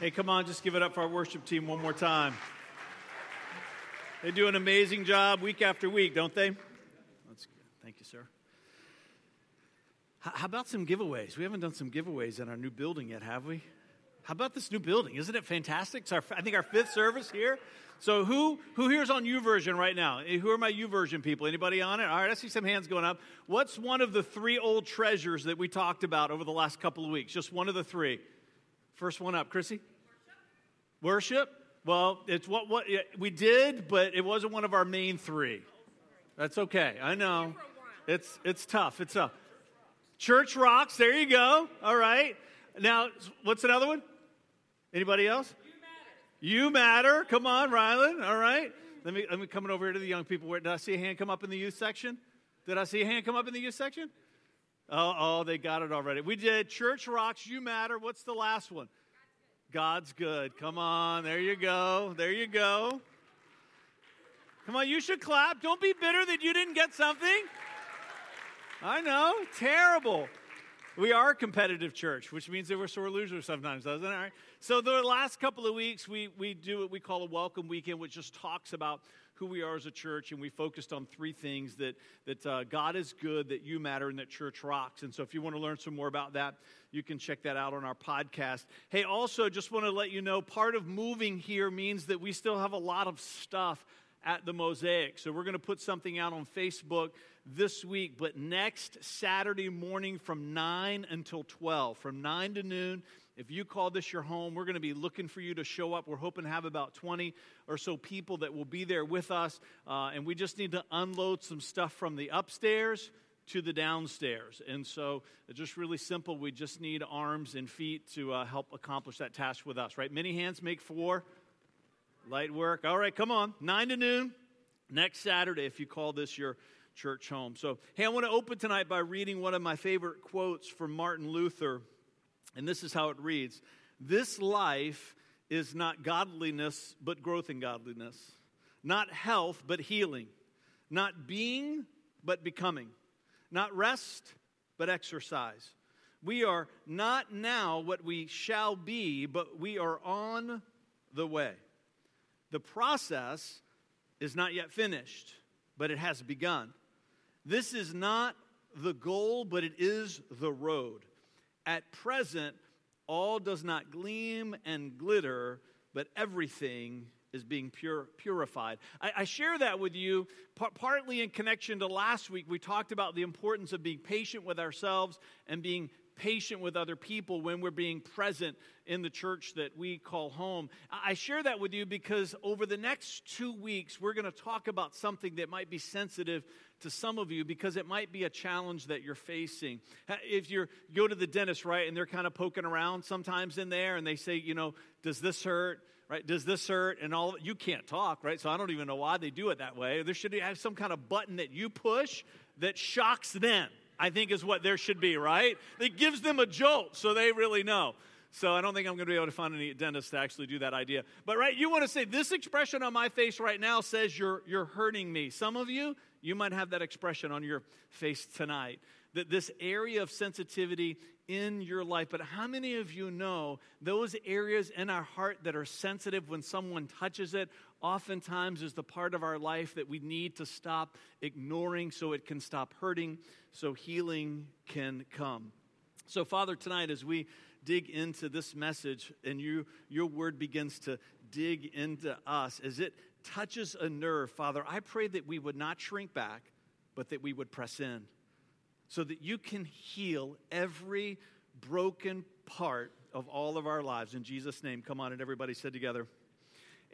Hey, come on, just give it up for our worship team one more time. They do an amazing job week after week, don't they? That's good. Thank you, sir. How about some giveaways? We haven't done some giveaways in our new building yet, have we? How about this new building? Isn't it fantastic? It's our, I think our fifth service here. So who who here's on U YouVersion right now? Eh, who are my U YouVersion people? Anybody on it? All right, I see some hands going up. What's one of the three old treasures that we talked about over the last couple of weeks? Just one of the three. First one up, Chrissy. Worship? Well, it's what, what we did, but it wasn't one of our main three. That's okay. I know. It's, it's tough. It's tough. Church rocks. There you go. All right. Now, what's another one? Anybody else? You matter. You matter. Come on, Rylan. All right. Let me, let me come over here to the young people. Where, did I see a hand come up in the youth section? Did I see a hand come up in the youth section? Oh, oh, they got it already. We did Church Rocks, You Matter. What's the last one? God's good. Come on. There you go. There you go. Come on, you should clap. Don't be bitter that you didn't get something. I know. Terrible. We are a competitive church, which means that we're sore losers sometimes, doesn't it? Right? So the last couple of weeks, we, we do what we call a welcome weekend, which just talks about who we are as a church, and we focused on three things that, that uh, God is good, that you matter, and that church rocks. And so if you want to learn some more about that, you can check that out on our podcast. Hey, also, just want to let you know part of moving here means that we still have a lot of stuff at the Mosaic. So we're going to put something out on Facebook this week, but next Saturday morning from 9 until 12, from 9 to noon, if you call this your home, we're going to be looking for you to show up. We're hoping to have about 20 or so people that will be there with us. Uh, and we just need to unload some stuff from the upstairs to the downstairs. And so it's just really simple. We just need arms and feet to uh, help accomplish that task with us, right? Many hands make four. Light work. All right, come on. Nine to noon next Saturday if you call this your church home. So, hey, I want to open tonight by reading one of my favorite quotes from Martin Luther. And this is how it reads This life is not godliness, but growth in godliness, not health, but healing, not being, but becoming, not rest, but exercise. We are not now what we shall be, but we are on the way. The process is not yet finished, but it has begun. This is not the goal, but it is the road. At present, all does not gleam and glitter, but everything is being pure, purified. I, I, share that with you par- partly in connection to last week. We talked about the importance of being patient with ourselves and being patient with other people when we're being present in the church that we call home. I share that with you because over the next two weeks, we're going to talk about something that might be sensitive to some of you because it might be a challenge that you're facing. If you go to the dentist, right, and they're kind of poking around sometimes in there and they say, you know, does this hurt? Right? Does this hurt? And all you can't talk, right? So I don't even know why they do it that way. There should have some kind of button that you push that shocks them I think is what there should be, right? That gives them a jolt so they really know. So I don't think I'm going to be able to find any dentist to actually do that idea. But right, you want to say this expression on my face right now says you're you're hurting me. Some of you, you might have that expression on your face tonight. That this area of sensitivity in your life. But how many of you know those areas in our heart that are sensitive when someone touches it oftentimes is the part of our life that we need to stop ignoring so it can stop hurting, so healing can come. So, Father, tonight as we dig into this message and you, your word begins to dig into us, as it touches a nerve, Father, I pray that we would not shrink back, but that we would press in so that you can heal every broken part of all of our lives. In Jesus' name, come on, and everybody said together,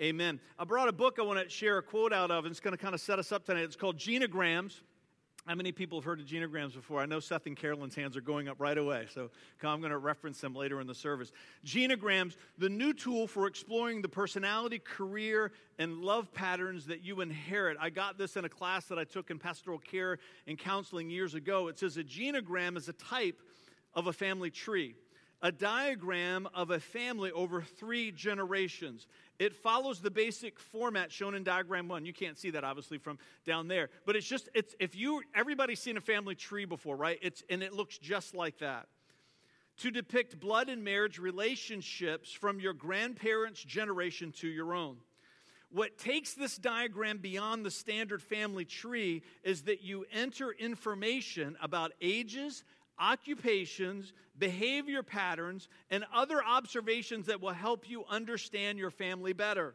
Amen. I brought a book I want to share a quote out of, and it's going to kind of set us up tonight. It's called Genograms. How many people have heard of genograms before? I know Seth and Carolyn's hands are going up right away, so I'm going to reference them later in the service. Genograms, the new tool for exploring the personality, career, and love patterns that you inherit. I got this in a class that I took in pastoral care and counseling years ago. It says a genogram is a type of a family tree a diagram of a family over three generations. It follows the basic format shown in diagram one. You can't see that obviously from down there, but it's just it's if you everybody's seen a family tree before, right? It's and it looks just like that. to depict blood and marriage relationships from your grandparents' generation to your own. What takes this diagram beyond the standard family tree is that you enter information about ages, occupations, behavior patterns, and other observations that will help you understand your family better.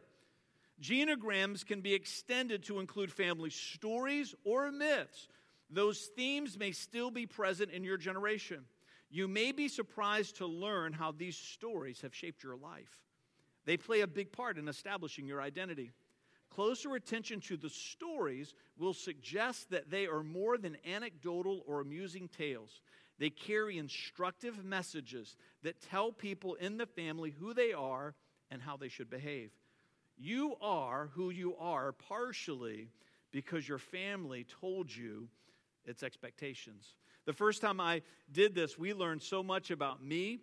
Genograms can be extended to include family stories or myths. Those themes may still be present in your generation. You may be surprised to learn how these stories have shaped your life. They play a big part in establishing your identity. Closer attention to the stories will suggest that they are more than anecdotal or amusing tales. They carry instructive messages that tell people in the family who they are and how they should behave. You are who you are partially because your family told you its expectations. The first time I did this, we learned so much about me.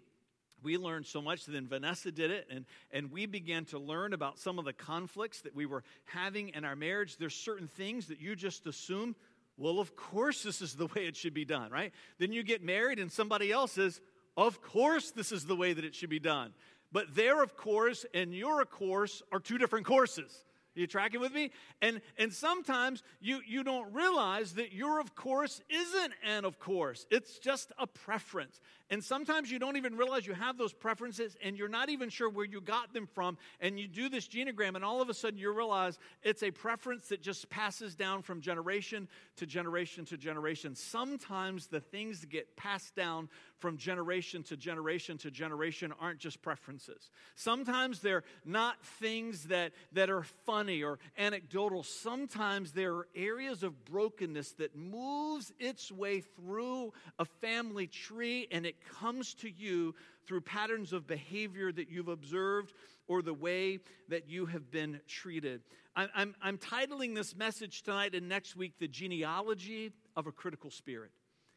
We learned so much. Then Vanessa did it, and, and we began to learn about some of the conflicts that we were having in our marriage. There's certain things that you just assume, well, of course, this is the way it should be done, right? Then you get married, and somebody else says, of course, this is the way that it should be done. But their, of course, and your, of course, are two different courses. Are You tracking with me? And and sometimes you you don't realize that your of course isn't an of course. It's just a preference. And sometimes you don't even realize you have those preferences and you're not even sure where you got them from. And you do this genogram, and all of a sudden you realize it's a preference that just passes down from generation to generation to generation. Sometimes the things that get passed down from generation to generation to generation aren't just preferences. Sometimes they're not things that, that are funny or anecdotal. Sometimes there are areas of brokenness that moves its way through a family tree and it comes to you through patterns of behavior that you've observed or the way that you have been treated. I'm, I'm, I'm titling this message tonight and next week The Genealogy of a Critical Spirit.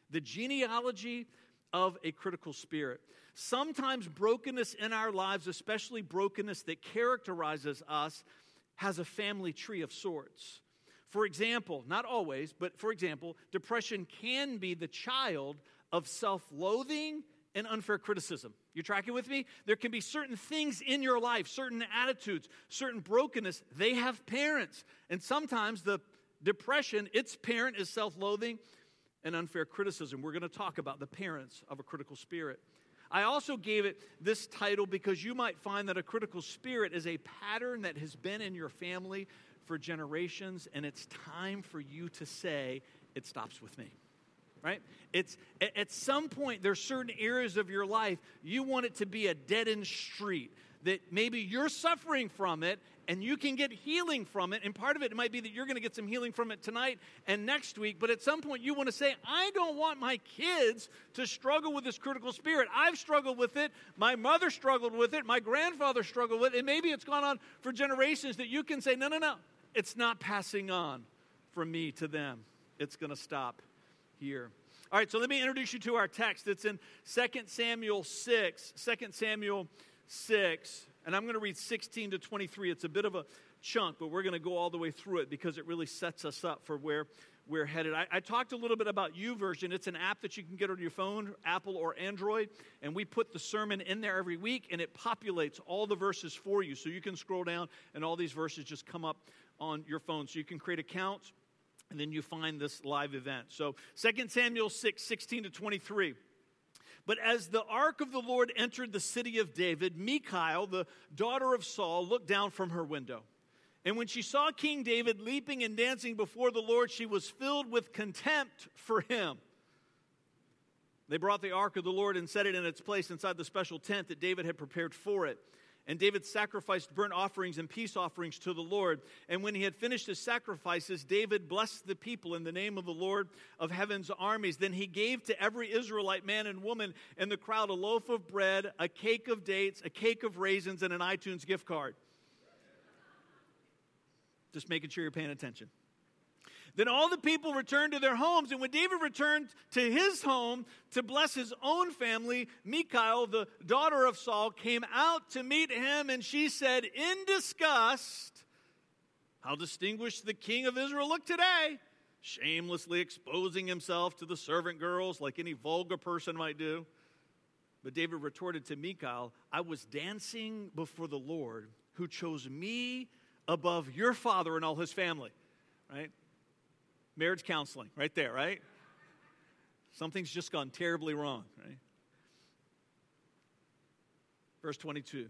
The genealogy of a critical spirit. Sometimes brokenness in our lives, especially brokenness that characterizes us, has a family tree of sorts. For example, not always, but for example, depression can be the child of self loathing and unfair criticism. You're tracking with me? There can be certain things in your life, certain attitudes, certain brokenness. They have parents. And sometimes the depression, its parent is self loathing and unfair criticism. We're going to talk about the parents of a critical spirit. I also gave it this title because you might find that a critical spirit is a pattern that has been in your family for generations, and it's time for you to say, It stops with me right? It's at some point there's certain areas of your life you want it to be a dead end street that maybe you're suffering from it and you can get healing from it. And part of it might be that you're going to get some healing from it tonight and next week. But at some point, you want to say, I don't want my kids to struggle with this critical spirit. I've struggled with it. My mother struggled with it. My grandfather struggled with it. And maybe it's gone on for generations that you can say, no, no, no. It's not passing on from me to them. It's going to stop All right, so let me introduce you to our text. It's in 2 Samuel 6. 2 Samuel 6. And I'm going to read 16 to 23. It's a bit of a chunk, but we're going to go all the way through it because it really sets us up for where we're headed. I, I talked a little bit about YouVersion. It's an app that you can get on your phone, Apple or Android, and we put the sermon in there every week, and it populates all the verses for you. So you can scroll down, and all these verses just come up on your phone. So you can create accounts and then you find this live event. So 2 Samuel 6, 16 to 23. But as the ark of the Lord entered the city of David, Michal, the daughter of Saul, looked down from her window. And when she saw King David leaping and dancing before the Lord, she was filled with contempt for him. They brought the ark of the Lord and set it in its place inside the special tent that David had prepared for it. And David sacrificed burnt offerings and peace offerings to the Lord. And when he had finished his sacrifices, David blessed the people in the name of the Lord of heaven's armies. Then he gave to every Israelite man and woman in the crowd a loaf of bread, a cake of dates, a cake of raisins, and an iTunes gift card. Just making sure you're paying attention. Then all the people returned to their homes. And when David returned to his home to bless his own family, Michal, the daughter of Saul, came out to meet him. And she said, in disgust, How distinguished the king of Israel look today, shamelessly exposing himself to the servant girls like any vulgar person might do. But David retorted to Michal, I was dancing before the Lord who chose me above your father and all his family. Right? Marriage counseling, right there, right? Something's just gone terribly wrong, right? Verse 22.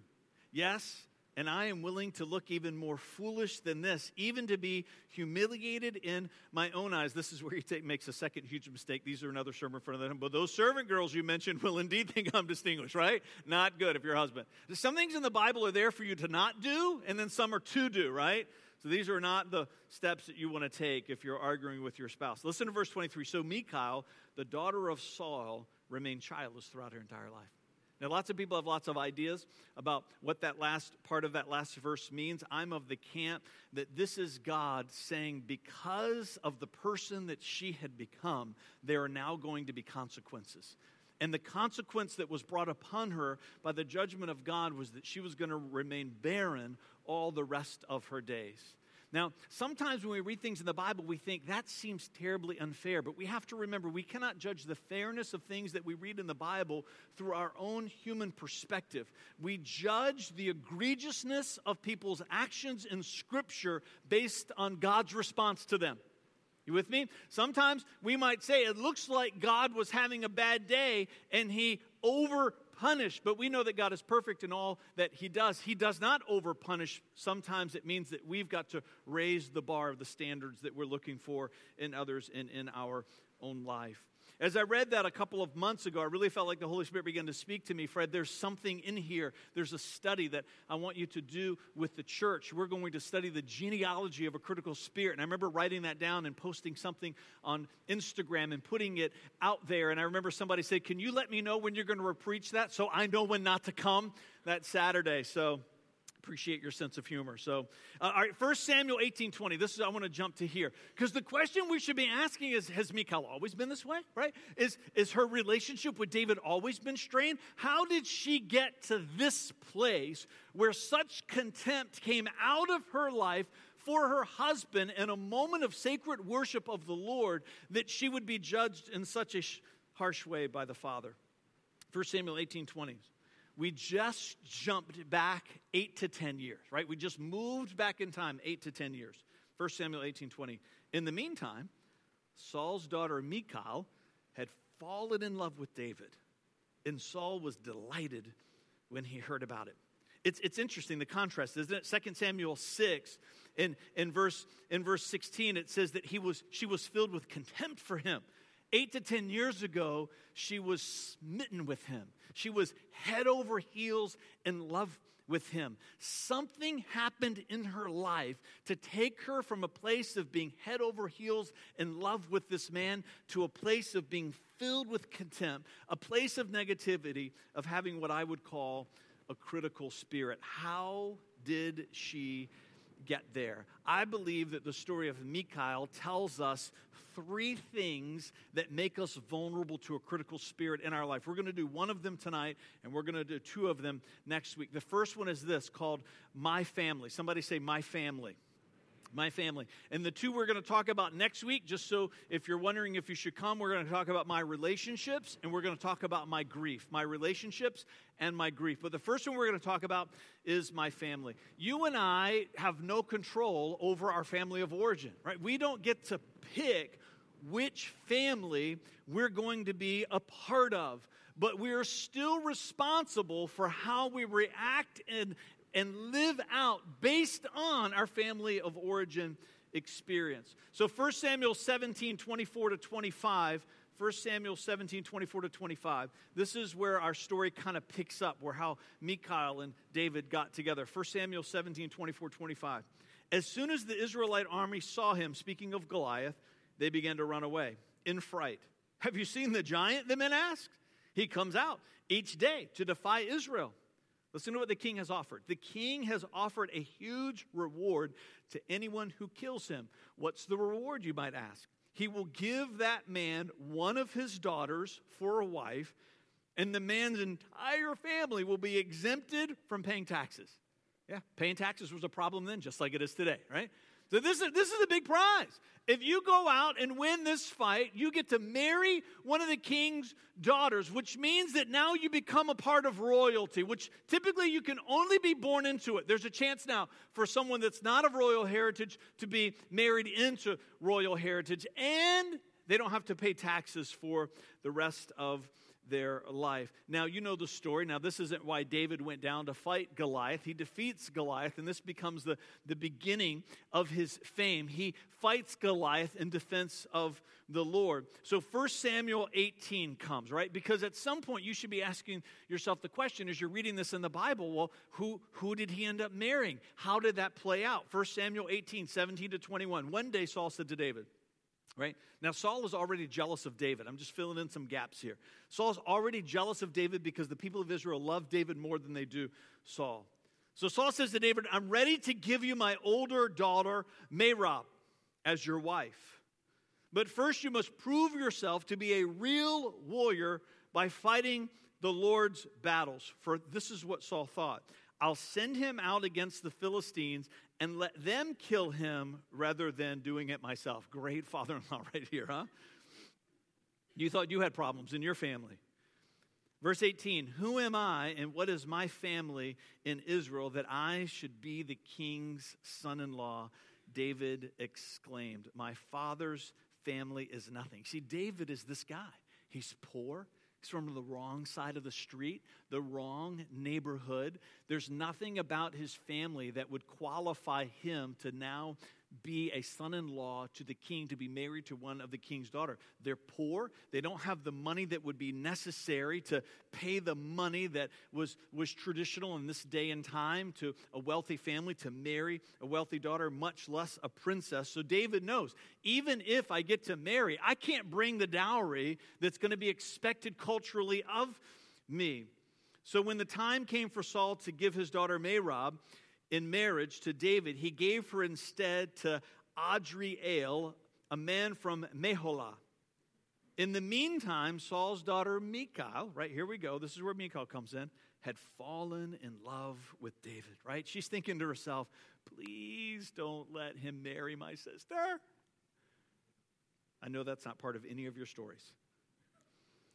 Yes, and I am willing to look even more foolish than this, even to be humiliated in my own eyes. This is where he take, makes a second huge mistake. These are another sermon for them. But those servant girls you mentioned will indeed think I'm distinguished, right? Not good if you're a husband. Some things in the Bible are there for you to not do, and then some are to do, right? So these are not the steps that you want to take if you're arguing with your spouse. Listen to verse 23. So Michal, the daughter of Saul, remained childless throughout her entire life. Now, lots of people have lots of ideas about what that last part of that last verse means. I'm of the camp that this is God saying, because of the person that she had become, there are now going to be consequences. And the consequence that was brought upon her by the judgment of God was that she was going to remain barren all the rest of her days. Now, sometimes when we read things in the Bible, we think that seems terribly unfair, but we have to remember we cannot judge the fairness of things that we read in the Bible through our own human perspective. We judge the egregiousness of people's actions in Scripture based on God's response to them. You with me? Sometimes we might say it looks like God was having a bad day and he over punish, but we know that God is perfect in all that He does. He does not over punish. Sometimes it means that we've got to raise the bar of the standards that we're looking for in others and in our own life. As I read that a couple of months ago, I really felt like the Holy Spirit began to speak to me. Fred, there's something in here. There's a study that I want you to do with the church. We're going to study the genealogy of a critical spirit. And I remember writing that down and posting something on Instagram and putting it out there. And I remember somebody said, Can you let me know when you're going to preach that so I know when not to come that Saturday? So appreciate your sense of humor. So, uh, all right, 1 Samuel 18 20. This is, I want to jump to here. Because the question we should be asking is Has Michal always been this way, right? Is, is her relationship with David always been strained? How did she get to this place where such contempt came out of her life for her husband in a moment of sacred worship of the Lord that she would be judged in such a sh- harsh way by the Father? 1 Samuel 18 20 we just jumped back eight to 10 years, right? We just moved back in time eight to 10 years. 1 Samuel 18 20. In the meantime, Saul's daughter Michal had fallen in love with David, and Saul was delighted when he heard about it. It's, it's interesting, the contrast, isn't it? 2 Samuel 6, in, in, verse, in verse 16, it says that he was, she was filled with contempt for him. Eight to 10 years ago, she was smitten with him. She was head over heels in love with him. Something happened in her life to take her from a place of being head over heels in love with this man to a place of being filled with contempt, a place of negativity, of having what I would call a critical spirit. How did she get there? I believe that the story of Michal tells us three things that make us vulnerable to a critical spirit in our life. We're going to do one of them tonight, and we're going to do two of them next week. The first one is this called My Family. Somebody say, My Family my family. And the two we're going to talk about next week, just so if you're wondering if you should come, we're going to talk about my relationships and we're going to talk about my grief, my relationships and my grief. But the first one we're going to talk about is my family. You and I have no control over our family of origin, right? We don't get to pick which family we're going to be a part of. But we are still responsible for how we react and, and live out based on our family of origin experience. So 1 Samuel 17, 24 to 25. 1 Samuel 17, 24 to 25. This is where our story kind of picks up, where how Michal and David got together. 1 Samuel 17, 24, 25. As soon as the Israelite army saw him, speaking of Goliath, they began to run away in fright. Have you seen the giant? The men asked. He comes out each day to defy Israel. Listen to what the king has offered. The king has offered a huge reward to anyone who kills him. What's the reward, you might ask? He will give that man one of his daughters for a wife, and the man's entire family will be exempted from paying taxes. Yeah, paying taxes was a problem then, just like it is today, right? So this is this is a big prize. If you go out and win this fight, you get to marry one of the king's daughters, which means that now you become a part of royalty, which typically you can only be born into it. There's a chance now for someone that's not of royal heritage to be married into royal heritage, and they don't have to pay taxes for the rest of their life. Now, you know the story. Now, this isn't why David went down to fight Goliath. He defeats Goliath, and this becomes the, the beginning of his fame. He fights Goliath in defense of the Lord. So, 1 Samuel 18 comes, right? Because at some point you should be asking yourself the question as you're reading this in the Bible well, who, who did he end up marrying? How did that play out? 1 Samuel 18, 17 to 21. One day Saul said to David, Right? Now, Saul is already jealous of David. I'm just filling in some gaps here. Saul's already jealous of David because the people of Israel love David more than they do Saul. So Saul says to David, I'm ready to give you my older daughter, Merab, as your wife. But first, you must prove yourself to be a real warrior by fighting the Lord's battles. For this is what Saul thought I'll send him out against the Philistines and let them kill him rather than doing it myself. Great father in law right here, huh? You thought you had problems in your family. Verse 18 Who am I and what is my family in Israel that I should be the king's son in law? David exclaimed, My father's family is nothing. See, David is this guy. He's poor, from the wrong side of the street, the wrong neighborhood. There's nothing about his family that would qualify him to now be a son in law to the king, to be married to one of the king's daughter. They're poor. They don't have the money that would be necessary to pay the money that was, was traditional in this day and time to a wealthy family to marry a wealthy daughter, much less a princess. So David knows even if I get to marry, I can't bring the dowry that's going to be expected culturally of me. So when the time came for Saul to give his daughter Merab, in marriage to David, he gave her instead to Adriel, a man from Meholah. In the meantime, Saul's daughter Michal, right here we go, this is where Michal comes in, had fallen in love with David, right? She's thinking to herself, please don't let him marry my sister. I know that's not part of any of your stories,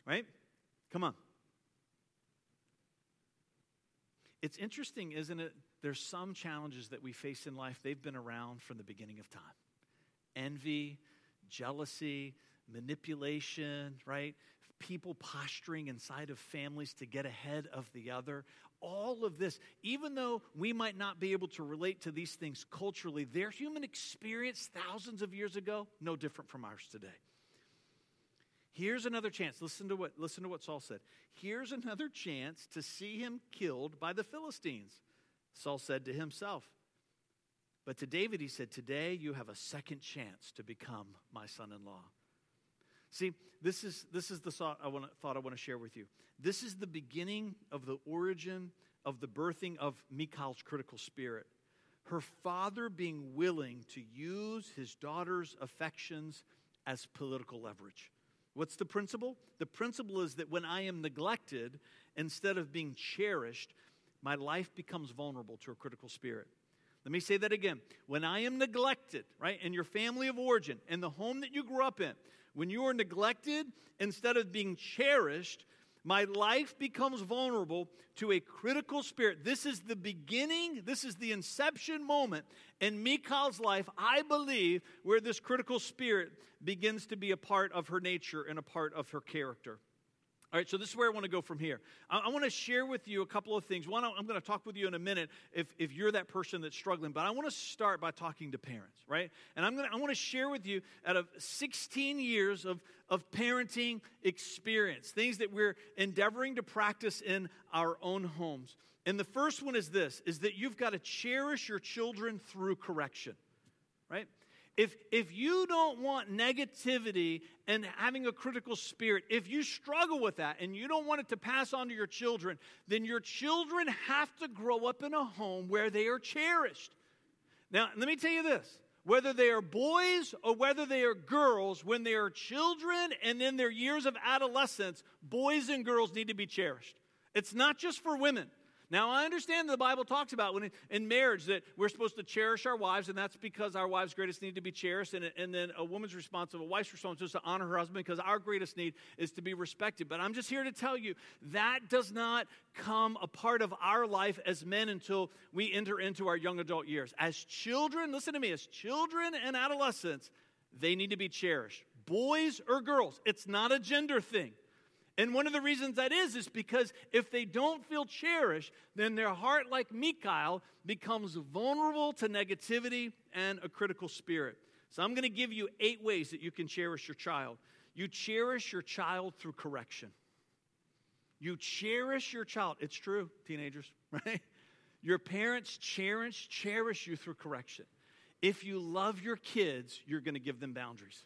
right? Come on. It's interesting, isn't it, there's some challenges that we face in life, they've been around from the beginning of time envy, jealousy, manipulation, right? People posturing inside of families to get ahead of the other. All of this, even though we might not be able to relate to these things culturally, their human experience thousands of years ago, no different from ours today. Here's another chance. Listen to what, listen to what Saul said. Here's another chance to see him killed by the Philistines. Saul said to himself. But to David, he said, Today you have a second chance to become my son in law. See, this is, this is the thought I, wanna, thought I want to share with you. This is the beginning of the origin of the birthing of Michal's critical spirit. Her father being willing to use his daughter's affections as political leverage. What's the principle? The principle is that when I am neglected, instead of being cherished, my life becomes vulnerable to a critical spirit. Let me say that again. When I am neglected, right, in your family of origin, and the home that you grew up in, when you are neglected instead of being cherished, my life becomes vulnerable to a critical spirit. This is the beginning, this is the inception moment in Michal's life, I believe, where this critical spirit begins to be a part of her nature and a part of her character. All right, so this is where I want to go from here. I, I want to share with you a couple of things. One, I'm going to talk with you in a minute if, if you're that person that's struggling, but I want to start by talking to parents, right? And I'm going to, I want to share with you out of 16 years of, of parenting experience, things that we're endeavoring to practice in our own homes. And the first one is this, is that you've got to cherish your children through correction, right? If, if you don't want negativity and having a critical spirit, if you struggle with that and you don't want it to pass on to your children, then your children have to grow up in a home where they are cherished. Now, let me tell you this whether they are boys or whether they are girls, when they are children and in their years of adolescence, boys and girls need to be cherished. It's not just for women. Now, I understand the Bible talks about when in marriage that we're supposed to cherish our wives, and that's because our wives' greatest need to be cherished. And, and then a woman's responsible, a wife's responsibility is to honor her husband because our greatest need is to be respected. But I'm just here to tell you that does not come a part of our life as men until we enter into our young adult years. As children, listen to me, as children and adolescents, they need to be cherished. Boys or girls, it's not a gender thing. And one of the reasons that is, is because if they don't feel cherished, then their heart, like Michal, becomes vulnerable to negativity and a critical spirit. So I'm going to give you eight ways that you can cherish your child. You cherish your child through correction. You cherish your child. It's true, teenagers, right? Your parents cherish, cherish you through correction. If you love your kids, you're going to give them boundaries.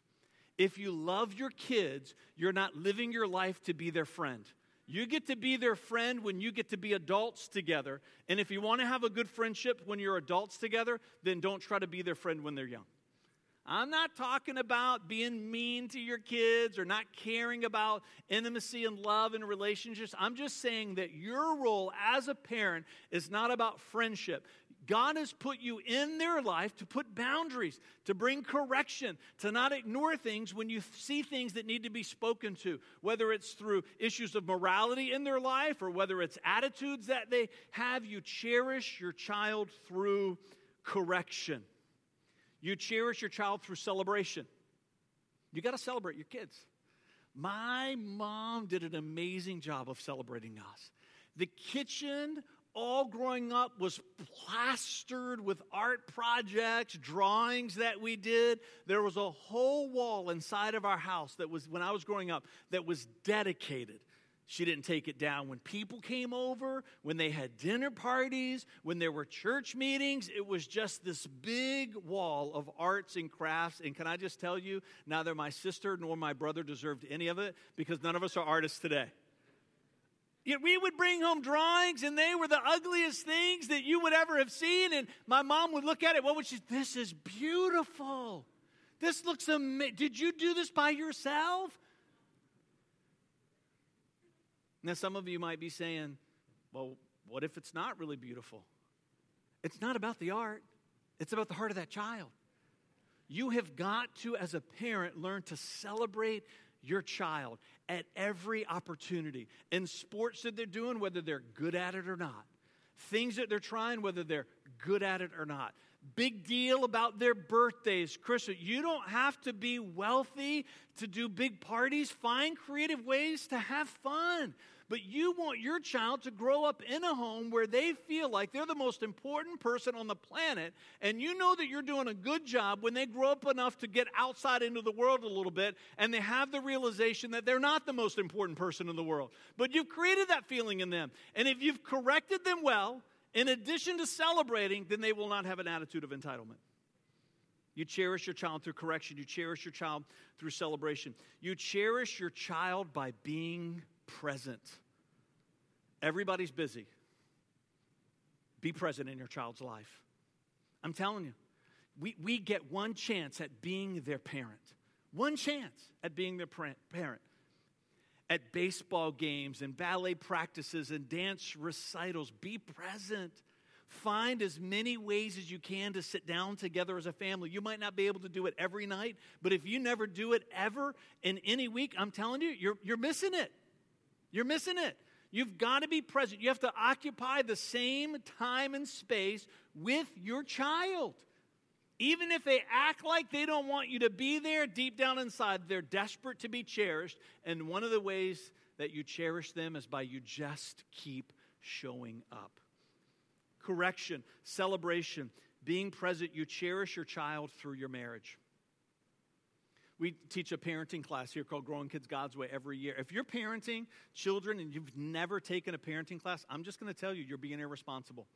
If you love your kids, you're not living your life to be their friend. You get to be their friend when you get to be adults together. And if you want to have a good friendship when you're adults together, then don't try to be their friend when they're young. I'm not talking about being mean to your kids or not caring about intimacy and love and relationships. I'm just saying that your role as a parent is not about friendship. God has put you in their life to put boundaries, to bring correction, to not ignore things when you see things that need to be spoken to, whether it's through issues of morality in their life or whether it's attitudes that they have. You cherish your child through correction. You cherish your child through celebration. You got to celebrate your kids. My mom did an amazing job of celebrating us. The kitchen all growing up was plastered with art projects, drawings that we did. There was a whole wall inside of our house that was, when I was growing up, that was dedicated. She didn't take it down when people came over, when they had dinner parties, when there were church meetings. It was just this big wall of arts and crafts. And can I just tell you, neither my sister nor my brother deserved any of it because none of us are artists today. Yet we would bring home drawings, and they were the ugliest things that you would ever have seen. And my mom would look at it. What would she? This is beautiful. This looks amazing. Did you do this by yourself? Now, some of you might be saying, well, what if it's not really beautiful? It's not about the art, it's about the heart of that child. You have got to, as a parent, learn to celebrate your child at every opportunity. In sports that they're doing, whether they're good at it or not. Things that they're trying, whether they're good at it or not. Big deal about their birthdays, Christmas. You don't have to be wealthy to do big parties. Find creative ways to have fun but you want your child to grow up in a home where they feel like they're the most important person on the planet, and you know that you're doing a good job when they grow up enough to get outside into the world a little bit and they have the realization that they're not the most important person in the world. But you've created that feeling in them. And if you've corrected them well, in addition to celebrating, then they will not have an attitude of entitlement. You cherish your child through correction. You cherish your child through celebration. You cherish your child by being present. Everybody's busy. Be present in your child's life. I'm telling you, we, we get one chance at being their parent. One chance at being their parent. At baseball games and ballet practices and dance recitals, be present. Find as many ways as you can to sit down together as a family. You might not be able to do it every night, but if you never do it ever in any week, I'm telling you, you're, you're missing it. You're missing it. You've got to be present. You have to occupy the same time and space with your child. Even if they act like they don't want you to be there, deep down inside, they're desperate to be cherished. And one of the ways that you cherish them is by you just keep showing up. Correction, celebration, being present, you cherish your child through your marriage. We teach a parenting class here called Growing Kids God's Way every year. If you're parenting children and you've never taken a parenting class, I'm just going to tell you, you're being irresponsible.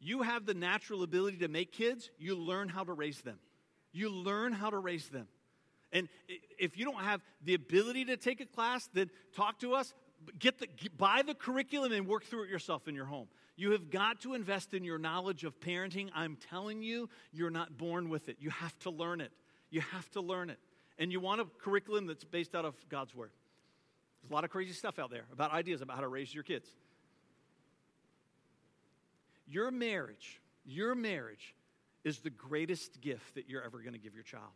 You have the natural ability to make kids, you learn how to raise them. You learn how to raise them. And if you don't have the ability to take a class, then talk to us. Get the, buy the curriculum and work through it yourself in your home. You have got to invest in your knowledge of parenting. I'm telling you, you're not born with it. You have to learn it. You have to learn it. And you want a curriculum that's based out of God's Word. There's a lot of crazy stuff out there about ideas about how to raise your kids. Your marriage, your marriage is the greatest gift that you're ever going to give your child.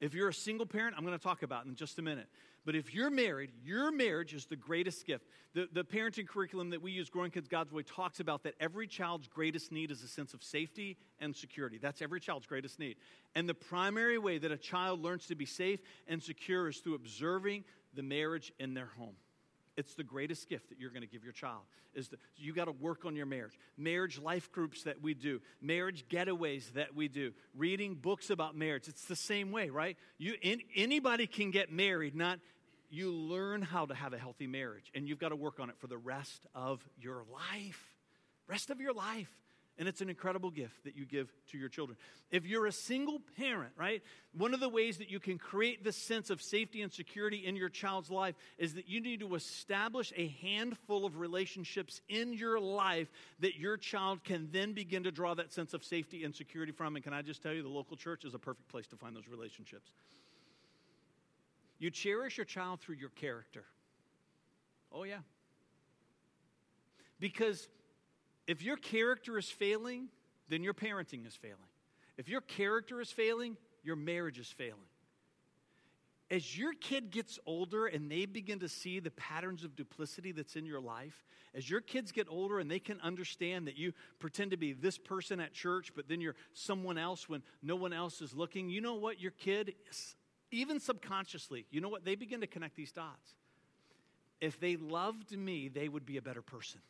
If you're a single parent, I'm going to talk about in just a minute. But if you're married, your marriage is the greatest gift. The, the parenting curriculum that we use, Growing Kids God's Way, talks about that every child's greatest need is a sense of safety and security. That's every child's greatest need. And the primary way that a child learns to be safe and secure is through observing the marriage in their home. It's the greatest gift that you're going to give your child. Is the, you got to work on your marriage. Marriage life groups that we do, marriage getaways that we do, reading books about marriage. It's the same way, right? You in, anybody can get married. Not you learn how to have a healthy marriage, and you've got to work on it for the rest of your life. Rest of your life. And it's an incredible gift that you give to your children. If you're a single parent, right, one of the ways that you can create this sense of safety and security in your child's life is that you need to establish a handful of relationships in your life that your child can then begin to draw that sense of safety and security from. And can I just tell you, the local church is a perfect place to find those relationships. You cherish your child through your character. Oh, yeah. Because if your character is failing, then your parenting is failing. If your character is failing, your marriage is failing. As your kid gets older and they begin to see the patterns of duplicity that's in your life, as your kids get older and they can understand that you pretend to be this person at church, but then you're someone else when no one else is looking, you know what? Your kid, even subconsciously, you know what? They begin to connect these dots. If they loved me, they would be a better person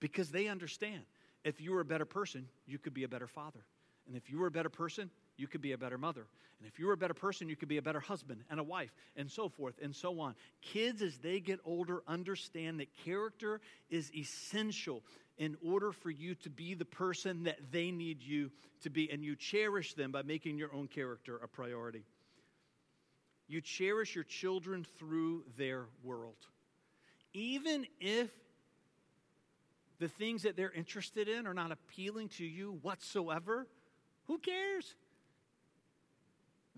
because they understand if you were a better person, you could be a better father. And if you were a better person, you could be a better mother. And if you were a better person, you could be a better husband and a wife, and so forth and so on. Kids, as they get older, understand that character is essential in order for you to be the person that they need you to be. And you cherish them by making your own character a priority. You cherish your children through their world. Even if the things that they're interested in are not appealing to you whatsoever, who cares?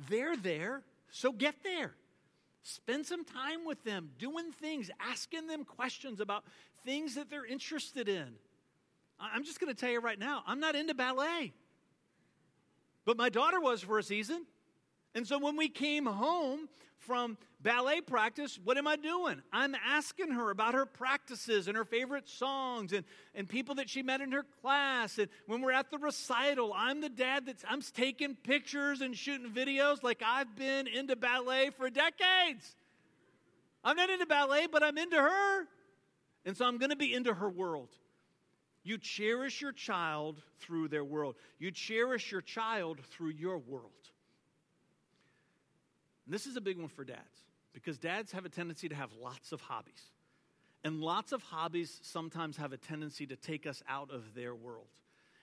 They're there, so get there. Spend some time with them, doing things, asking them questions about things that they're interested in. I'm just going to tell you right now, I'm not into ballet. But my daughter was for a season. And so when we came home from ballet practice, what am I doing? I'm asking her about her practices and her favorite songs and, and people that she met in her class. And when we're at the recital, I'm the dad that's I'm taking pictures and shooting videos like I've been into ballet for decades. I'm not into ballet, but I'm into her. And so I'm going to be into her world. You cherish your child through their world. You cherish your child through your world. And this is a big one for dads because dads have a tendency to have lots of hobbies. And lots of hobbies sometimes have a tendency to take us out of their world.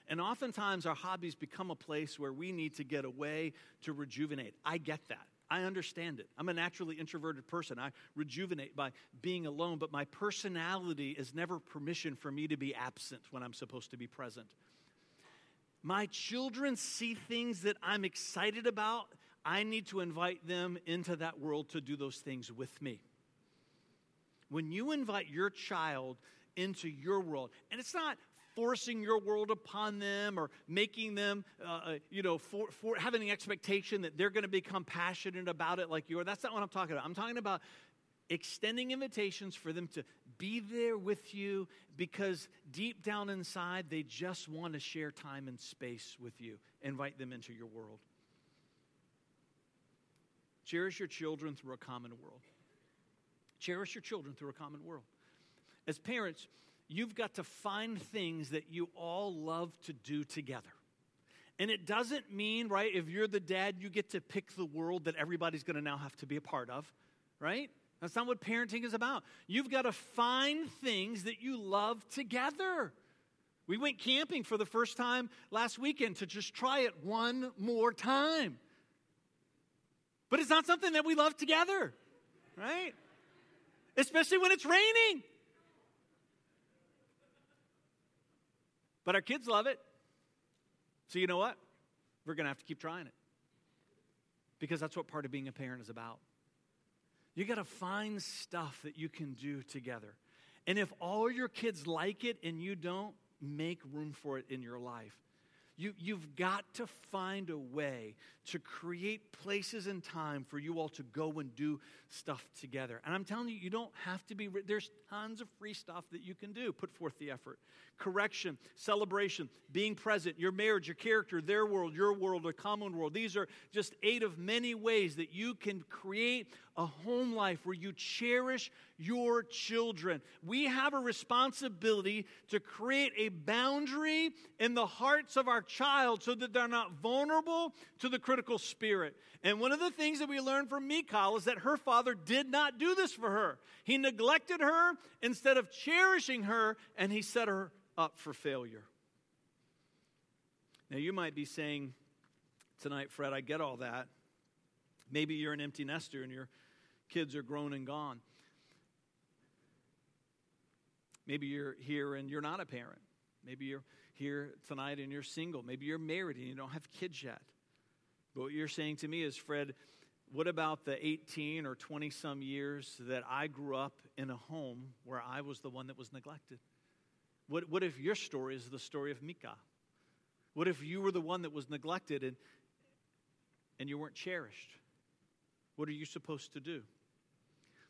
And oftentimes our hobbies become a place where we need to get away to rejuvenate. I get that. I understand it. I'm a naturally introverted person. I rejuvenate by being alone, but my personality is never permission for me to be absent when I'm supposed to be present. My children see things that I'm excited about I need to invite them into that world to do those things with me. When you invite your child into your world, and it's not forcing your world upon them or making them, uh, uh you know, for, for having an expectation that they're going to become passionate about it like you are. That's not what I'm talking about. I'm talking about extending invitations for them to be there with you because deep down inside, they just want to share time and space with you. Invite them into your world. Cherish your children through a common world. Cherish your children through a common world. As parents, you've got to find things that you all love to do together. And it doesn't mean, right, if you're the dad, you get to pick the world that everybody's going to now have to be a part of, right? That's not what parenting is about. You've got to find things that you love together. We went camping for the first time last weekend to just try it one more time. But it's not something that we love together, right? Especially when it's raining. But our kids love it. So, you know what? We're going to have to keep trying it. Because that's what part of being a parent is about. You got to find stuff that you can do together. And if all your kids like it and you don't, make room for it in your life. You, you've got to find a way to create places and time for you all to go and do stuff together. And I'm telling you, you don't have to be, there's tons of free stuff that you can do. Put forth the effort. Correction, celebration, being present, your marriage, your character, their world, your world, a common world. These are just eight of many ways that you can create a home life where you cherish your children. We have a responsibility to create a boundary in the hearts of our child so that they're not vulnerable to the critical spirit. And one of the things that we learned from Michal is that her father did not do this for her. He neglected her instead of cherishing her, and he set her up for failure. Now, you might be saying tonight, Fred, I get all that. Maybe you're an empty nester and your kids are grown and gone. Maybe you're here and you're not a parent. Maybe you're here tonight and you're single. Maybe you're married and you don't have kids yet. But what you're saying to me is, Fred, what about the 18 or 20 some years that I grew up in a home where I was the one that was neglected? What, what if your story is the story of Michal? What if you were the one that was neglected and, and you weren't cherished? What are you supposed to do?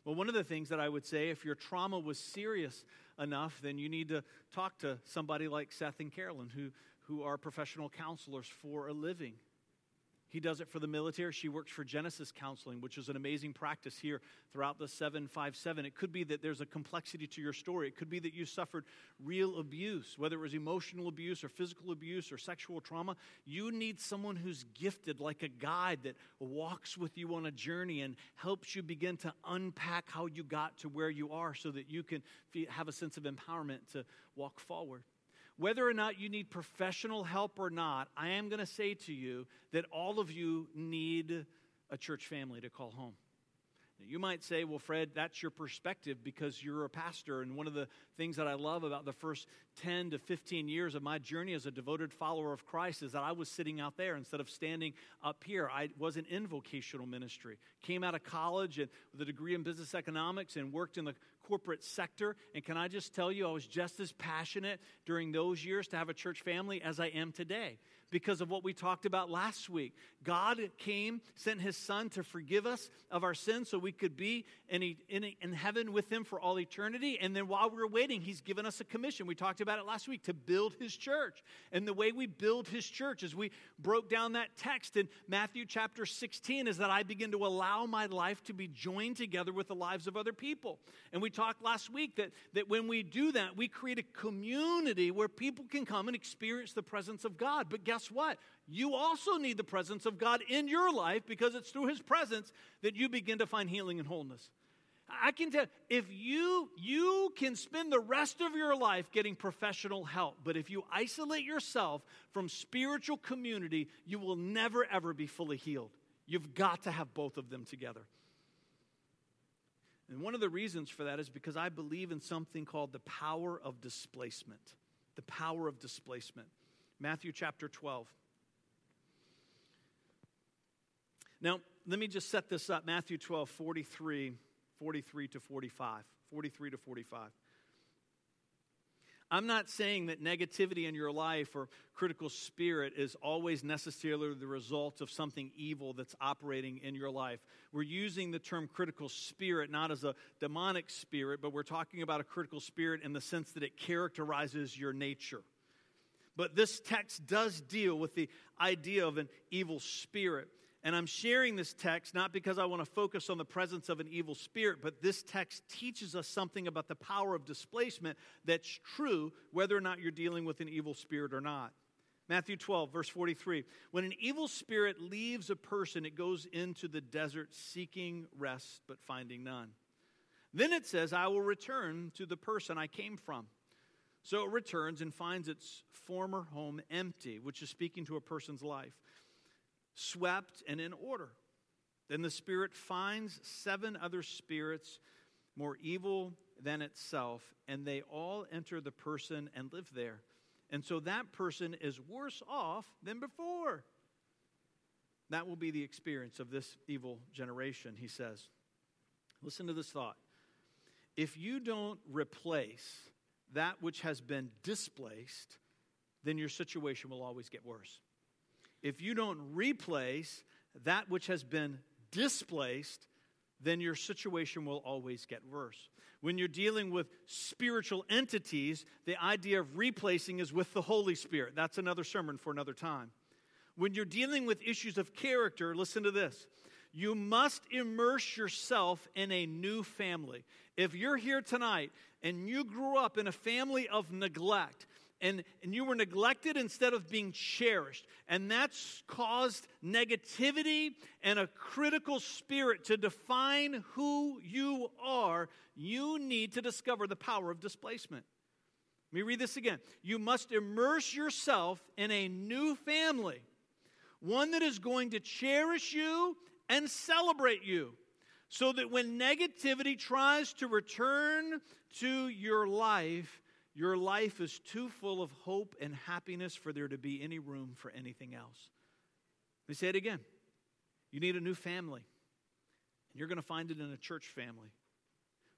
Well, one of the things that I would say, if your trauma was serious enough, then you need to talk to somebody like Seth and Carolyn, who, who are professional counselors for a living. He does it for the military. She works for Genesis Counseling, which is an amazing practice here throughout the 757. It could be that there's a complexity to your story. It could be that you suffered real abuse, whether it was emotional abuse or physical abuse or sexual trauma. You need someone who's gifted, like a guide that walks with you on a journey and helps you begin to unpack how you got to where you are so that you can have a sense of empowerment to walk forward. Whether or not you need professional help or not, I am going to say to you that all of you need a church family to call home. You might say, well, Fred, that's your perspective because you're a pastor. And one of the things that I love about the first 10 to 15 years of my journey as a devoted follower of Christ is that I was sitting out there instead of standing up here. I wasn't in vocational ministry. Came out of college and with a degree in business economics and worked in the corporate sector. And can I just tell you, I was just as passionate during those years to have a church family as I am today because of what we talked about last week. God came, sent his son to forgive us of our sins so we could be in, in, in heaven with him for all eternity. And then while we were waiting, he's given us a commission. We talked about it last week to build his church. And the way we build his church, as we broke down that text in Matthew chapter 16, is that I begin to allow my life to be joined together with the lives of other people. And we talked last week that, that when we do that, we create a community where people can come and experience the presence of God. But guess what? You also need the presence of God in your life because it's through his presence that you begin to find healing and wholeness. I can tell if you you can spend the rest of your life getting professional help, but if you isolate yourself from spiritual community, you will never ever be fully healed. You've got to have both of them together. And one of the reasons for that is because I believe in something called the power of displacement. The power of displacement. Matthew chapter 12. Now, let me just set this up. Matthew 12, 43, 43 to 45. 43 to 45. I'm not saying that negativity in your life or critical spirit is always necessarily the result of something evil that's operating in your life. We're using the term critical spirit not as a demonic spirit, but we're talking about a critical spirit in the sense that it characterizes your nature. But this text does deal with the idea of an evil spirit. And I'm sharing this text not because I want to focus on the presence of an evil spirit, but this text teaches us something about the power of displacement that's true whether or not you're dealing with an evil spirit or not. Matthew 12, verse 43. When an evil spirit leaves a person, it goes into the desert seeking rest but finding none. Then it says, I will return to the person I came from. So it returns and finds its former home empty, which is speaking to a person's life swept and in order. Then the Spirit finds seven other spirits more evil than itself, and they all enter the person and live there. And so that person is worse off than before. That will be the experience of this evil generation, he says. Listen to this thought. If you don't replace that which has been displaced, then your situation will always get worse. If you don't replace that which has been displaced, then your situation will always get worse. When you're dealing with spiritual entities, the idea of replacing is with the Holy Spirit. That's another sermon for another time. When you're dealing with issues of character, listen to this. You must immerse yourself in a new family. If you're here tonight and you grew up in a family of neglect, and, and you were neglected instead of being cherished. And that's caused negativity and a critical spirit to define who you are. You need to discover the power of displacement. Let me read this again. You must immerse yourself in a new family, one that is going to cherish you and celebrate you, so that when negativity tries to return to your life, your life is too full of hope and happiness for there to be any room for anything else. Let me say it again. You need a new family, and you're going to find it in a church family.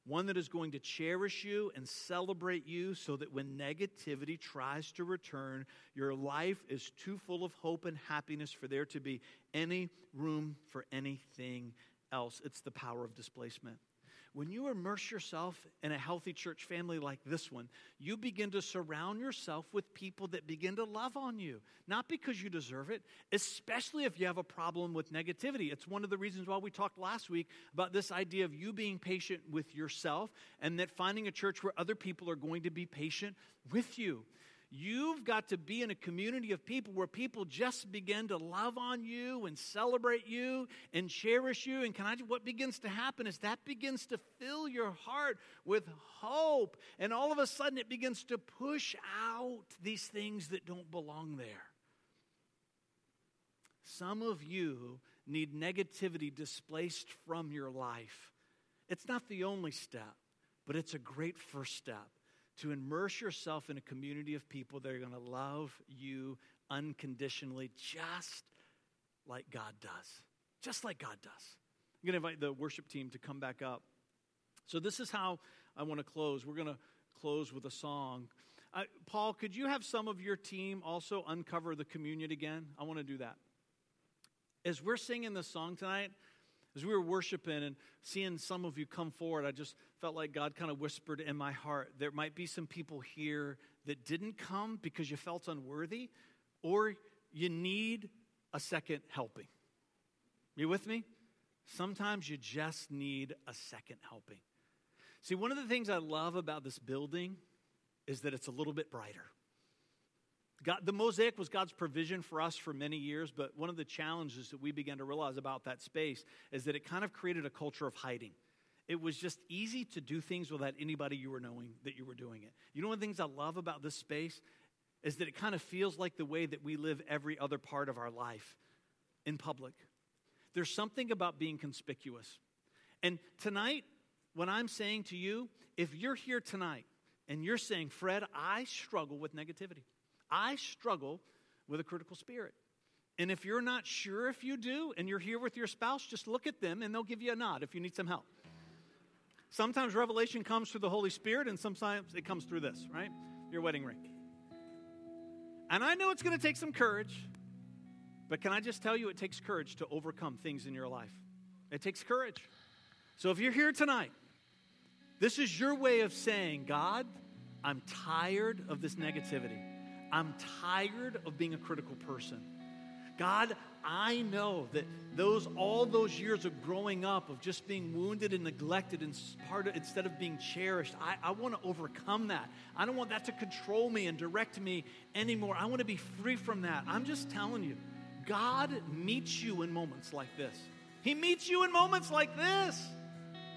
One that is going to cherish you and celebrate you so that when negativity tries to return, your life is too full of hope and happiness for there to be any room for anything else. It's the power of displacement. When you immerse yourself in a healthy church family like this one, you begin to surround yourself with people that begin to love on you, not because you deserve it, especially if you have a problem with negativity. It's one of the reasons why we talked last week about this idea of you being patient with yourself and that finding a church where other people are going to be patient with you. You've got to be in a community of people where people just begin to love on you and celebrate you and cherish you. And can I, what begins to happen is that begins to fill your heart with hope. And all of a sudden, it begins to push out these things that don't belong there. Some of you need negativity displaced from your life. It's not the only step, but it's a great first step to immerse yourself in a community of people that are going to love you unconditionally, just like God does. Just like God does. I'm going to invite the worship team to come back up. So, this is how I want to close. We're going to close with a song. Uh, Paul, could you have some of your team also uncover the communion again? I want to do that. As we're singing this song tonight, as we were worshiping and seeing some of you come forward, I just felt like God kind of whispered in my heart there might be some people here that didn't come because you felt unworthy or you need a second helping. You with me? Sometimes you just need a second helping. See, one of the things I love about this building is that it's a little bit brighter. God, the mosaic was God's provision for us for many years, but one of the challenges that we began to realize about that space is that it kind of created a culture of hiding. It was just easy to do things without anybody you were knowing that you were doing it. You know, one of the things I love about this space is that it kind of feels like the way that we live every other part of our life in public. There's something about being conspicuous. And tonight, when I'm saying to you, if you're here tonight and you're saying, Fred, I struggle with negativity. I struggle with a critical spirit. And if you're not sure if you do and you're here with your spouse, just look at them and they'll give you a nod if you need some help. Sometimes revelation comes through the Holy Spirit, and sometimes it comes through this, right? Your wedding ring. And I know it's going to take some courage, but can I just tell you, it takes courage to overcome things in your life. It takes courage. So if you're here tonight, this is your way of saying, God, I'm tired of this negativity. I'm tired of being a critical person. God, I know that those all those years of growing up, of just being wounded and neglected and part of, instead of being cherished, I, I want to overcome that. I don't want that to control me and direct me anymore. I want to be free from that. I'm just telling you, God meets you in moments like this. He meets you in moments like this.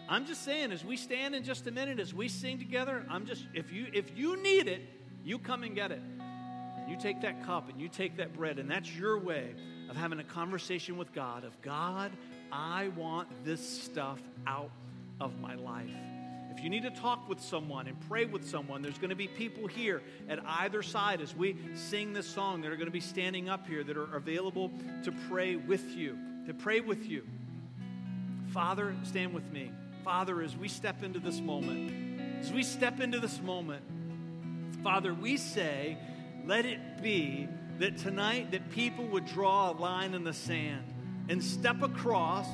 I'm just saying, as we stand in just a minute, as we sing together, I'm just if you if you need it, you come and get it. You take that cup and you take that bread, and that's your way of having a conversation with God of God, I want this stuff out of my life. If you need to talk with someone and pray with someone, there's going to be people here at either side as we sing this song that are going to be standing up here that are available to pray with you, to pray with you. Father, stand with me. Father, as we step into this moment, as we step into this moment, Father, we say, let it be that tonight that people would draw a line in the sand and step across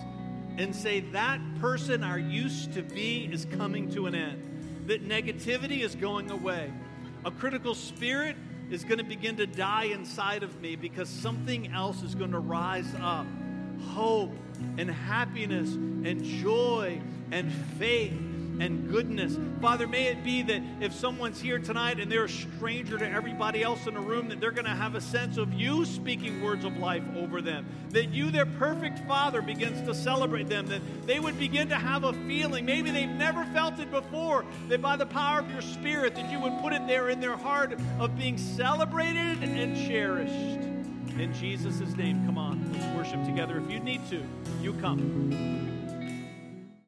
and say that person our used to be is coming to an end, that negativity is going away. A critical spirit is going to begin to die inside of me because something else is going to rise up hope and happiness and joy and faith and goodness. Father, may it be that if someone's here tonight and they're a stranger to everybody else in the room, that they're going to have a sense of you speaking words of life over them. That you, their perfect Father, begins to celebrate them. That they would begin to have a feeling, maybe they've never felt it before, that by the power of your Spirit, that you would put it there in their heart of being celebrated and cherished. In Jesus' name, come on, let's worship together. If you need to, you come.